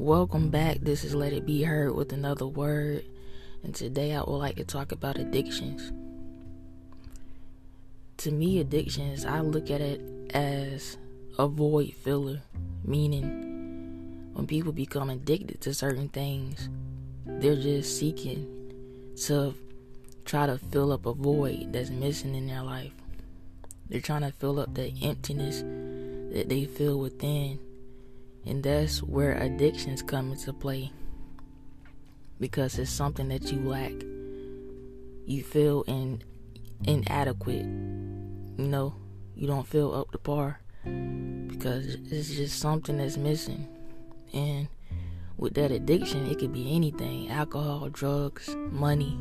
Welcome back. This is Let It Be Heard with another word. And today I would like to talk about addictions. To me, addictions, I look at it as a void filler, meaning when people become addicted to certain things, they're just seeking to try to fill up a void that's missing in their life. They're trying to fill up the emptiness that they feel within and that's where addictions come into play. Because it's something that you lack. You feel in, inadequate. You know, you don't feel up to par. Because it's just something that's missing. And with that addiction, it could be anything alcohol, drugs, money.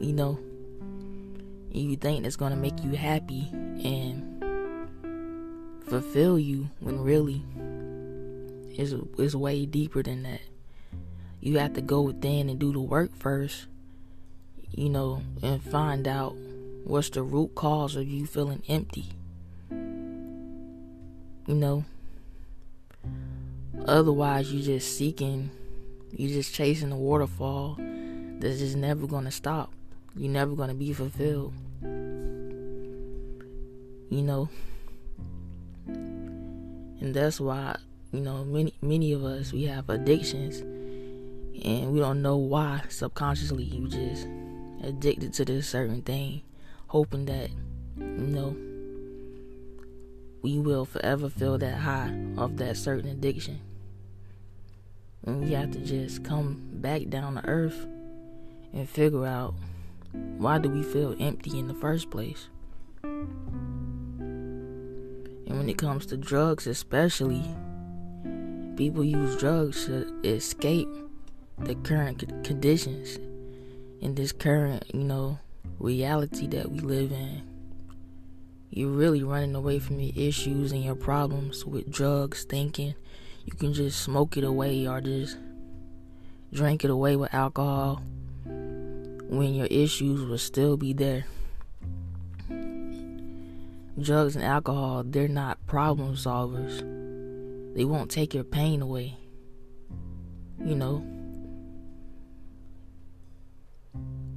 You know, you think it's going to make you happy and fulfill you when really is is way deeper than that. You have to go within and do the work first, you know, and find out what's the root cause of you feeling empty. You know, otherwise you're just seeking, you're just chasing the waterfall that's just never gonna stop. You're never gonna be fulfilled. You know, and that's why you know, many many of us we have addictions and we don't know why subconsciously you just addicted to this certain thing, hoping that, you know, we will forever feel that high of that certain addiction. And we have to just come back down to earth and figure out why do we feel empty in the first place. And when it comes to drugs especially, People use drugs to escape the current conditions in this current, you know, reality that we live in. You're really running away from your issues and your problems with drugs, thinking you can just smoke it away or just drink it away with alcohol when your issues will still be there. Drugs and alcohol, they're not problem solvers they won't take your pain away. You know?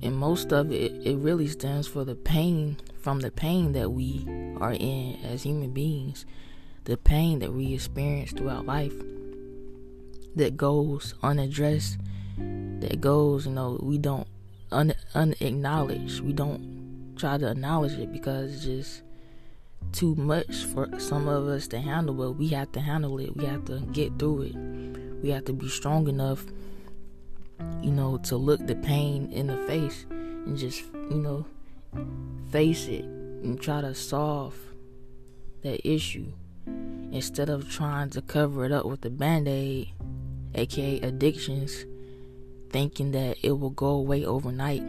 And most of it, it really stands for the pain from the pain that we are in as human beings, the pain that we experience throughout life that goes unaddressed, that goes, you know, we don't un- unacknowledge, we don't try to acknowledge it because it's just too much for some of us to handle, but we have to handle it. We have to get through it. We have to be strong enough, you know, to look the pain in the face and just, you know, face it and try to solve that issue instead of trying to cover it up with a band aid, aka addictions, thinking that it will go away overnight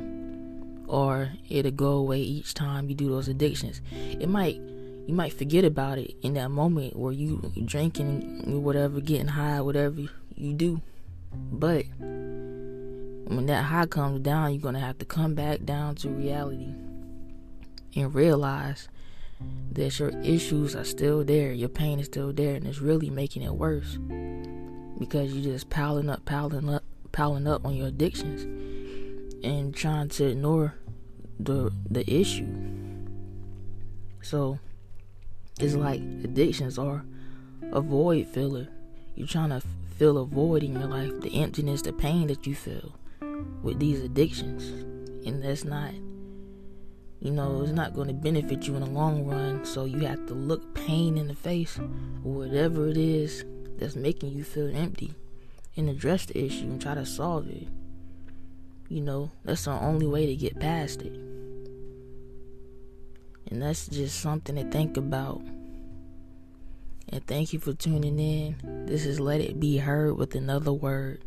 or it'll go away each time you do those addictions. It might you might forget about it in that moment where you're mm-hmm. drinking or whatever, getting high, whatever you do. But when that high comes down, you're gonna have to come back down to reality and realize that your issues are still there, your pain is still there, and it's really making it worse because you're just piling up, piling up, piling up on your addictions and trying to ignore the the issue. So it's mm-hmm. like addictions are a void filler. You're trying to fill a void in your life, the emptiness, the pain that you feel with these addictions. And that's not, you know, it's not going to benefit you in the long run. So you have to look pain in the face, whatever it is that's making you feel empty, and address the issue and try to solve it. You know, that's the only way to get past it. And that's just something to think about. And thank you for tuning in. This is Let It Be Heard with another word.